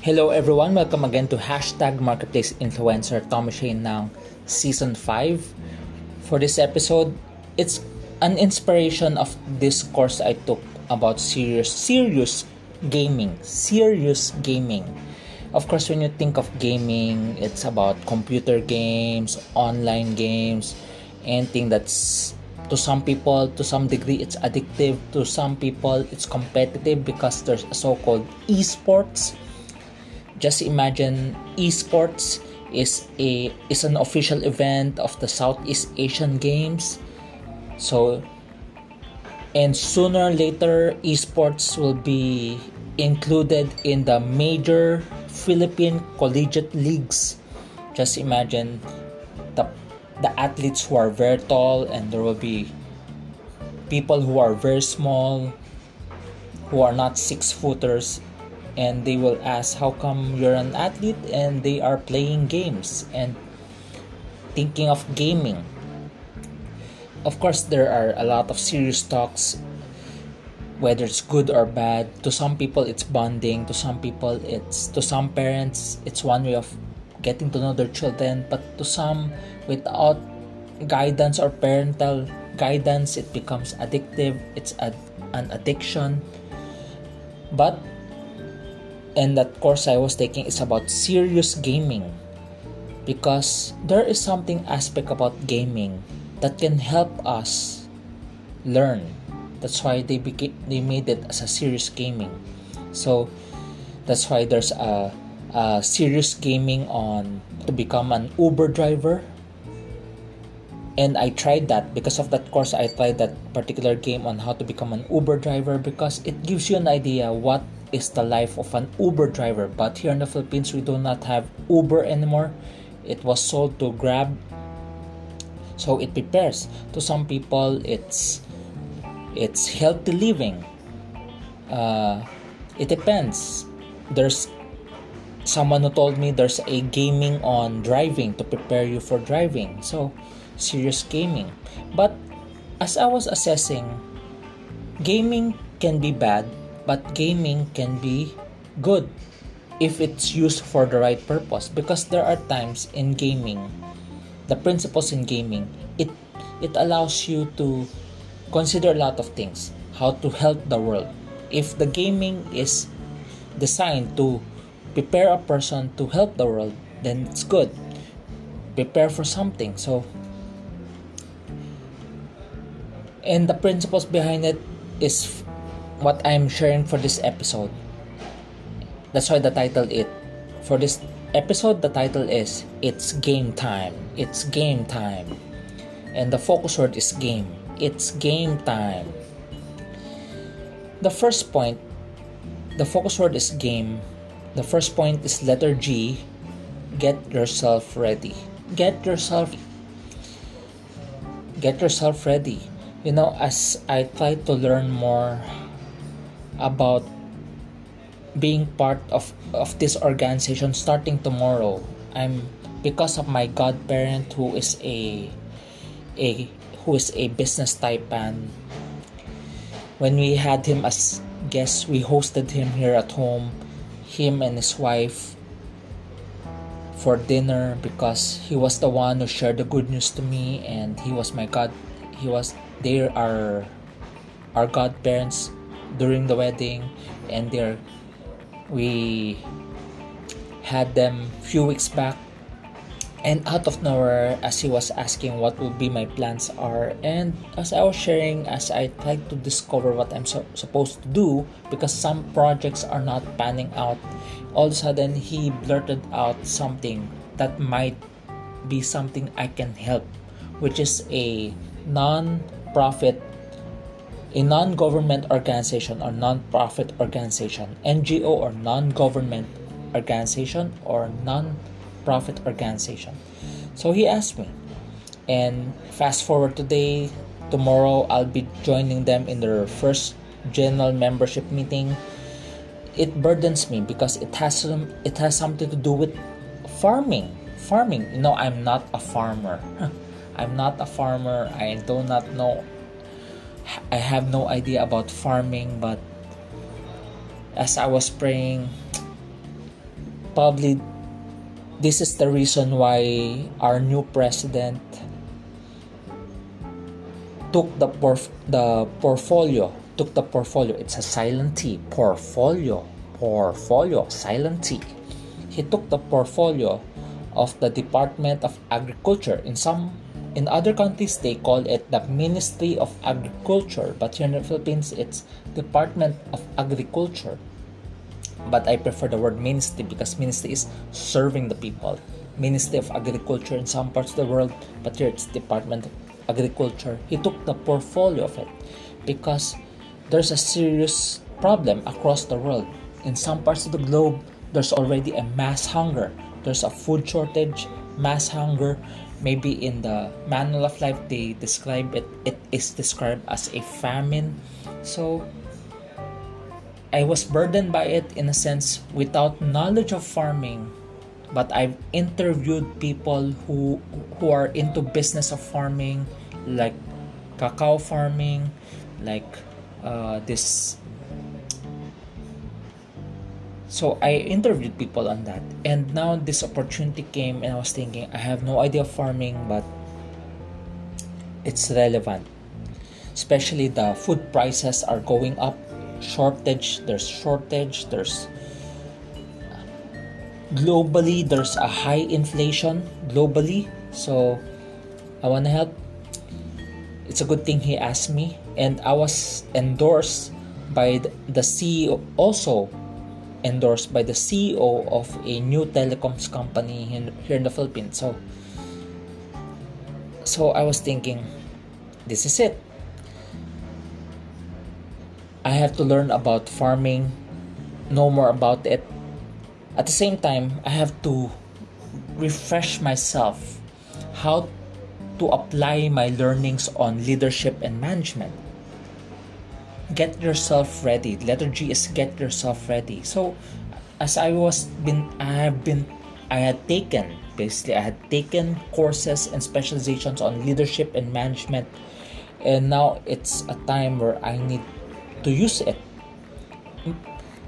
Hello everyone, welcome again to Hashtag Marketplace Influencer Tommy Shane ng Season 5. For this episode, it's an inspiration of this course I took about serious, serious gaming. Serious gaming. Of course, when you think of gaming, it's about computer games, online games, anything that's to some people to some degree it's addictive to some people it's competitive because there's so-called esports just imagine esports is a is an official event of the Southeast Asian Games. So and sooner or later esports will be included in the major Philippine collegiate leagues. Just imagine the the athletes who are very tall and there will be people who are very small who are not six footers and they will ask how come you're an athlete and they are playing games and thinking of gaming? Of course there are a lot of serious talks whether it's good or bad. To some people it's bonding. To some people it's to some parents it's one way of getting to know their children. But to some without guidance or parental guidance it becomes addictive. It's a, an addiction. But and that course I was taking is about serious gaming. Because there is something aspect about gaming that can help us learn. That's why they became they made it as a serious gaming. So that's why there's a, a serious gaming on to become an uber driver. And I tried that. Because of that course I tried that particular game on how to become an Uber driver because it gives you an idea what is the life of an Uber driver. But here in the Philippines, we do not have Uber anymore. It was sold to Grab. So it prepares. To some people, it's it's healthy living. Uh, it depends. There's someone who told me there's a gaming on driving to prepare you for driving. So serious gaming. But as I was assessing, gaming can be bad but gaming can be good if it's used for the right purpose because there are times in gaming the principles in gaming it it allows you to consider a lot of things how to help the world. If the gaming is designed to prepare a person to help the world then it's good. Prepare for something so and the principles behind it is what I'm sharing for this episode. That's why the title it for this episode the title is It's Game Time. It's game time. And the focus word is game. It's game time. The first point the focus word is game. The first point is letter G. Get yourself ready. Get yourself get yourself ready. You know, as I try to learn more about being part of of this organization starting tomorrow. I'm because of my godparent who is a a who is a business type and when we had him as guest we hosted him here at home him and his wife for dinner because he was the one who shared the good news to me and he was my god he was they are our godparents during the wedding and there we had them few weeks back. And out of nowhere as he was asking what would be my plans are and as i was sharing as i tried to discover what i'm so, supposed to do because some projects are not panning out all of a sudden he blurted out something that might be something i can help which is a non-profit a non-government organization or non-profit organization, NGO or non-government organization or non-profit organization. So he asked me, and fast forward today, tomorrow I'll be joining them in their first general membership meeting. It burdens me because it has it has something to do with farming. Farming, you know, I'm not a farmer. I'm not a farmer. I do not know I have no idea about farming, but as I was praying, probably this is the reason why our new president took the porf- the portfolio took the portfolio. It's a silent t portfolio portfolio silent t. He took the portfolio of the department of agriculture in some in other countries they call it the ministry of agriculture but here in the philippines it's department of agriculture. But i prefer the word ministry because ministry is serving the people. Ministry of agriculture in some parts of the world but here it's department of agriculture. He took the portfolio of it because there's a serious problem across the world. In some parts of the globe there's already a mass hunger. There's a food shortage mass hunger maybe in the manual of life they describe it it is described as a famine. So i was burdened by it in a sense without knowledge of farming but i've interviewed people who who are into business of farming like cacao farming like uh, this so i interviewed people on that. And now this opportunity came and i was thinking i have no idea of farming but it's relevant. Especially the food prices are going up. Shortage there's shortage there's globally there's a high inflation globally. So i want to help. It's a good thing he asked me. And i was endorsed by the ceo also endorsed by the CEO of a new telecoms company here in the Philippines. So, so I was thinking, this is it. I have to learn about farming, know more about it. At the same time, I have to refresh myself how to apply my learnings on leadership and management get yourself ready. Letter g is get yourself ready. So as i was been i have been i had taken basically i had taken courses and specializations on leadership and management. And now it's a time where i need to use it.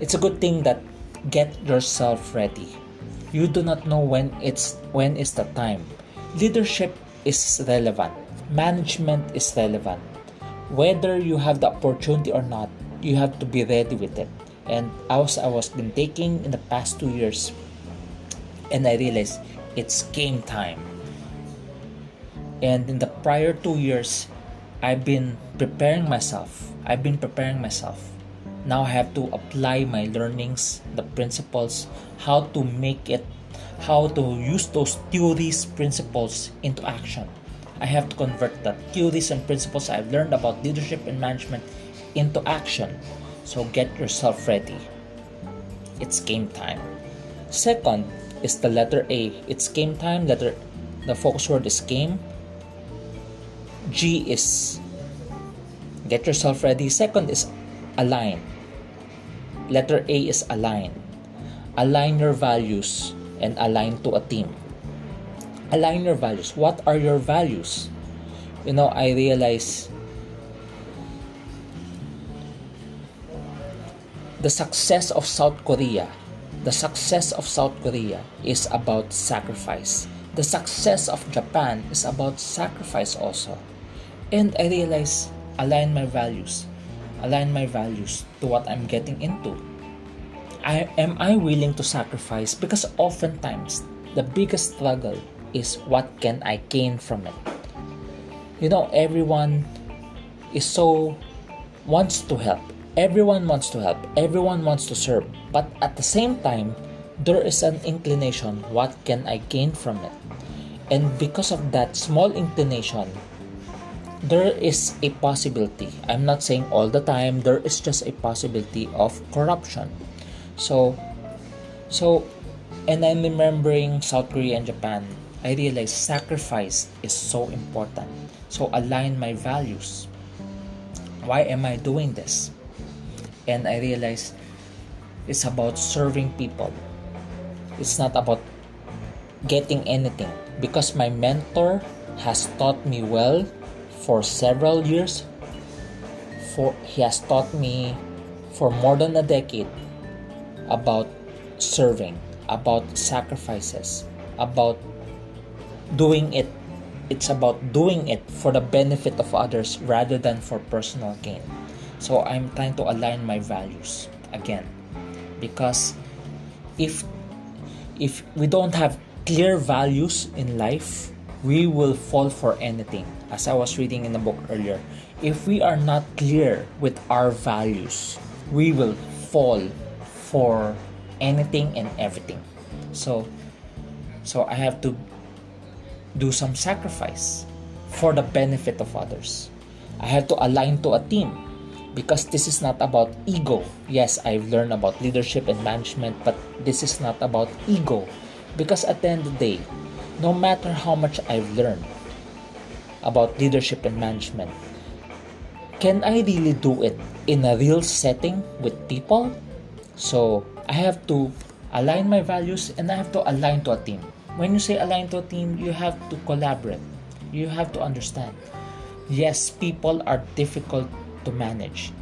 It's a good thing that get yourself ready. You do not know when it's when is the time. Leadership is relevant. Management is relevant whether you have the opportunity or not you have to be ready with it. And as i was been taking in the past two years and i realized it's game time. And in the prior two years i've been preparing myself. I've been preparing myself. Now i have to apply my learnings the principles how to make it how to use those theories principles into action I have to convert the theories and principles I've learned about leadership and management into action. So get yourself ready. It's game time. Second is the letter A. It's game time. Letter the focus word is game. G is get yourself ready. Second is align. Letter A is align. Align your values and align to a team align your values. What are your values? You know i realize the success of south korea the success of south korea is about sacrifice. The success of japan is about sacrifice also. And i realize align my values. Align my values to what i'm getting into. I, am i willing to sacrifice? Because oftentimes the biggest struggle is what can I gain from it. You know, everyone is so wants to help. Everyone wants to help. Everyone wants to serve. But at the same time, there is an inclination what can I gain from it? And because of that small inclination, there is a possibility. I'm not saying all the time, there is just a possibility of corruption. So, so, and I'm remembering South Korea and Japan I realize sacrifice is so important. So align my values. Why am I doing this? And I realize it's about serving people. It's not about getting anything because my mentor has taught me well for several years. For he has taught me for more than a decade about serving, about sacrifices, about doing it. It's about doing it for the benefit of others rather than for personal gain. So I'm trying to align my values again because if if we don't have clear values in life, we will fall for anything. As I was reading in the book earlier, if we are not clear with our values, we will fall for anything and everything. So so I have to do some sacrifice for the benefit of others. I have to align to a team because this is not about ego. Yes, I've learned about leadership and management, but this is not about ego. Because at the end of the day, no matter how much I've learned about leadership and management, can I really do it in a real setting with people? So I have to align my values and I have to align to a team. When you say align to a team, you have to collaborate. You have to understand. Yes, people are difficult to manage.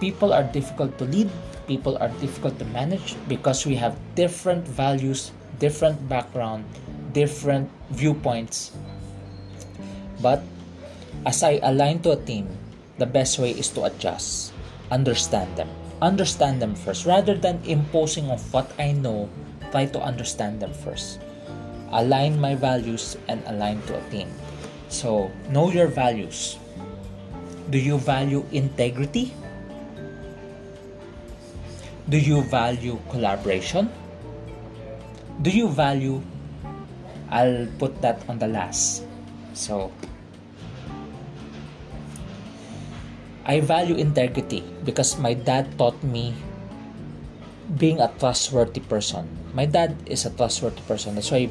People are difficult to lead. People are difficult to manage because we have different values, different background, different viewpoints. But as I align to a team, the best way is to adjust, understand them. Understand them first rather than imposing of what I know, try to understand them first. Align my values and align to a team. So, know your values. Do you value integrity? Do you value collaboration? Do you value I'll put that on the last. So I value integrity because my dad taught me being a trustworthy person. My dad is a trustworthy person. That's why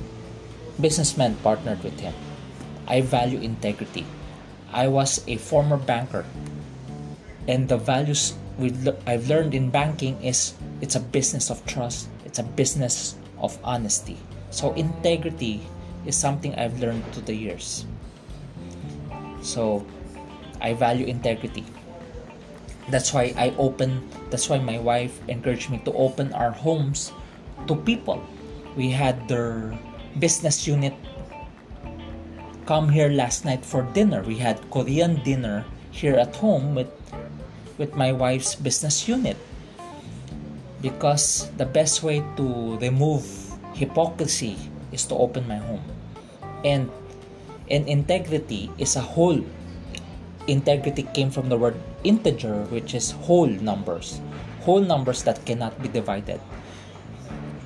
businessmen partnered with him. I value integrity. I was a former banker. And the values I've learned in banking is it's a business of trust. It's a business of honesty. So integrity is something I've learned through the years. So I value integrity that's why i open that's why my wife encouraged me to open our homes to people we had their business unit. Come here last night for dinner. We had korean dinner here at home with with my wife's business unit. Because the best way to remove hypocrisy is to open my home. And and integrity is a whole. Integrity came from the word integer, which is whole numbers. Whole numbers that cannot be divided.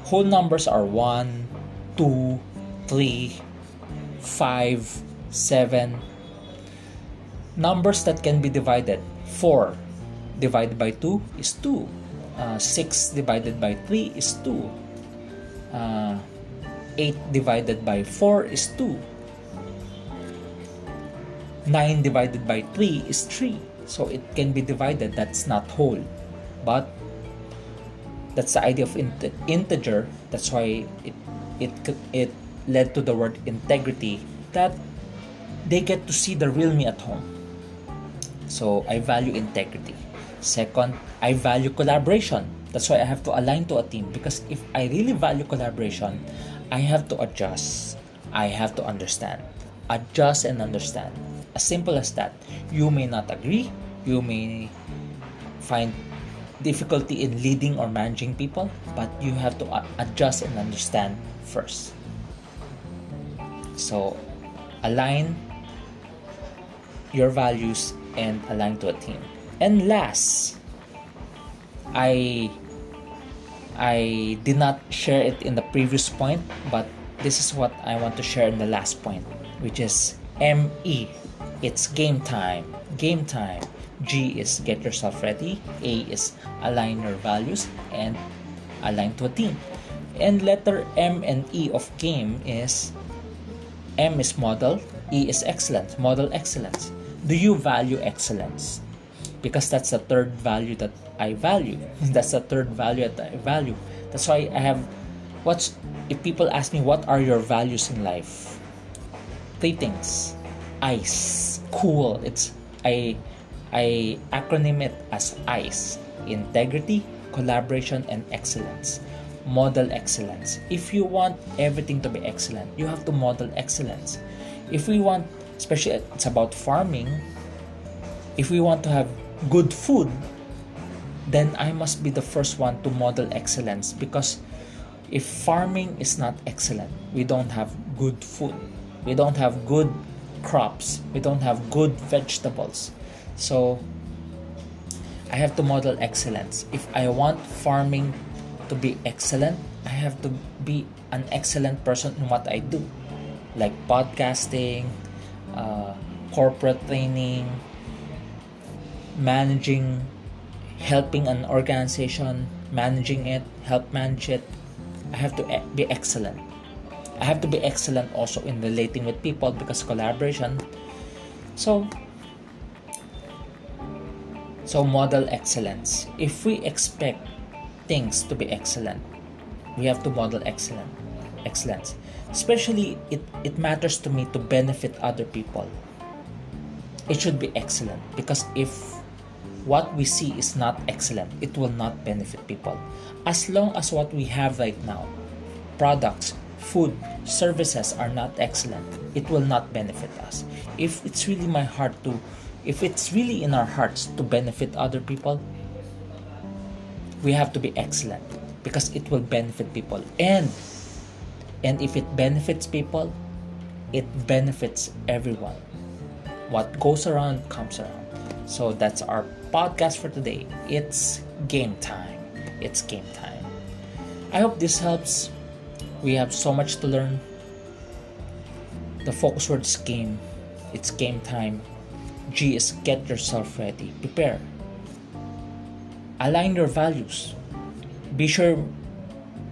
Whole numbers are 1, 2, 3, 5, 7. Numbers that can be divided. 4 divided by 2 is 2. Uh, 6 divided by 3 is 2. Uh, 8 divided by 4 is 2 9 divided by 3 is 3. So it can be divided, that's not whole. But that's the idea of int- integer. That's why it, it, it led to the word integrity that they get to see the real me at home. So I value integrity. Second, I value collaboration. That's why I have to align to a team because if I really value collaboration, I have to adjust. I have to understand. Adjust and understand. As simple as that. You may not agree, you may find difficulty in leading or managing people, but you have to adjust and understand first. So, align your values and align to a team. And last, I I did not share it in the previous point, but this is what I want to share in the last point, which is ME it's game time. Game time. G is get yourself ready. A is align your values and align to a team. And letter M and E of game is M is model, E is excellence, model excellence. Do you value excellence? Because that's the third value that I value. That's the third value that I value. That's why I have what's if people ask me what are your values in life? Three things ICE. Cool. It's I I acronym it as ICE. Integrity, collaboration, and excellence. model excellence. If you want everything to be excellent, you have to model excellence. If we want, especially it's about farming, if we want to have good food, then I must be the first one to model excellence because if farming is not excellent, we don't have good food, we don't have good crops, we don't have good vegetables. So I have to model excellence. If I want farming to be excellent, I have to be an excellent person in what I do, like podcasting, uh, corporate training, managing, helping an organization, managing it, help manage it. I have to be excellent. I have to be excellent also in relating with people because collaboration. So, so model excellence. If we expect things to be excellent, we have to model excellent excellence. Especially it, it matters to me to benefit other people. It should be excellent because if what we see is not excellent, it will not benefit people. As long as what we have right now, products, food, services are not excellent, it will not benefit us. If it's really my heart to, if it's really in our hearts to benefit other people, we have to be excellent because it will benefit people. And and if it benefits people it benefits everyone. What goes around comes around. So that's our podcast for today. It's game time. It's game time. I hope this helps. We have so much to learn. The focus word is game. It's game time g is get yourself ready prepare align your values. Be sure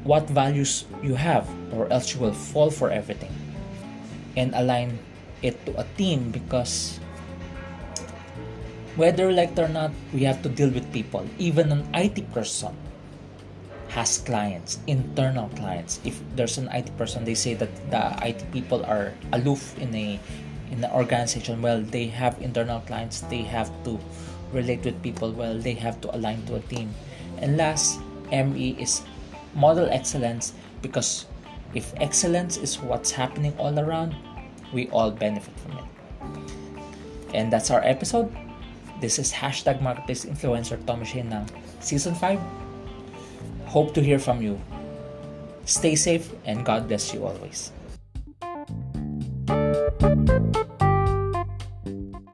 what values you have, or else you will fall for everything. And align it to a team because whether liked or not, we have to deal with people. Even an IT person has clients, internal clients. If there's an IT person, they say that the IT people are aloof in a in the organization. Well, they have internal clients. They have to relate with people well they have to align to a team and last me is model excellence because if excellence is what's happening all around we all benefit from it and that's our episode this is hashtag marketplace influencer Shane ng season 5 hope to hear from you stay safe and god bless you always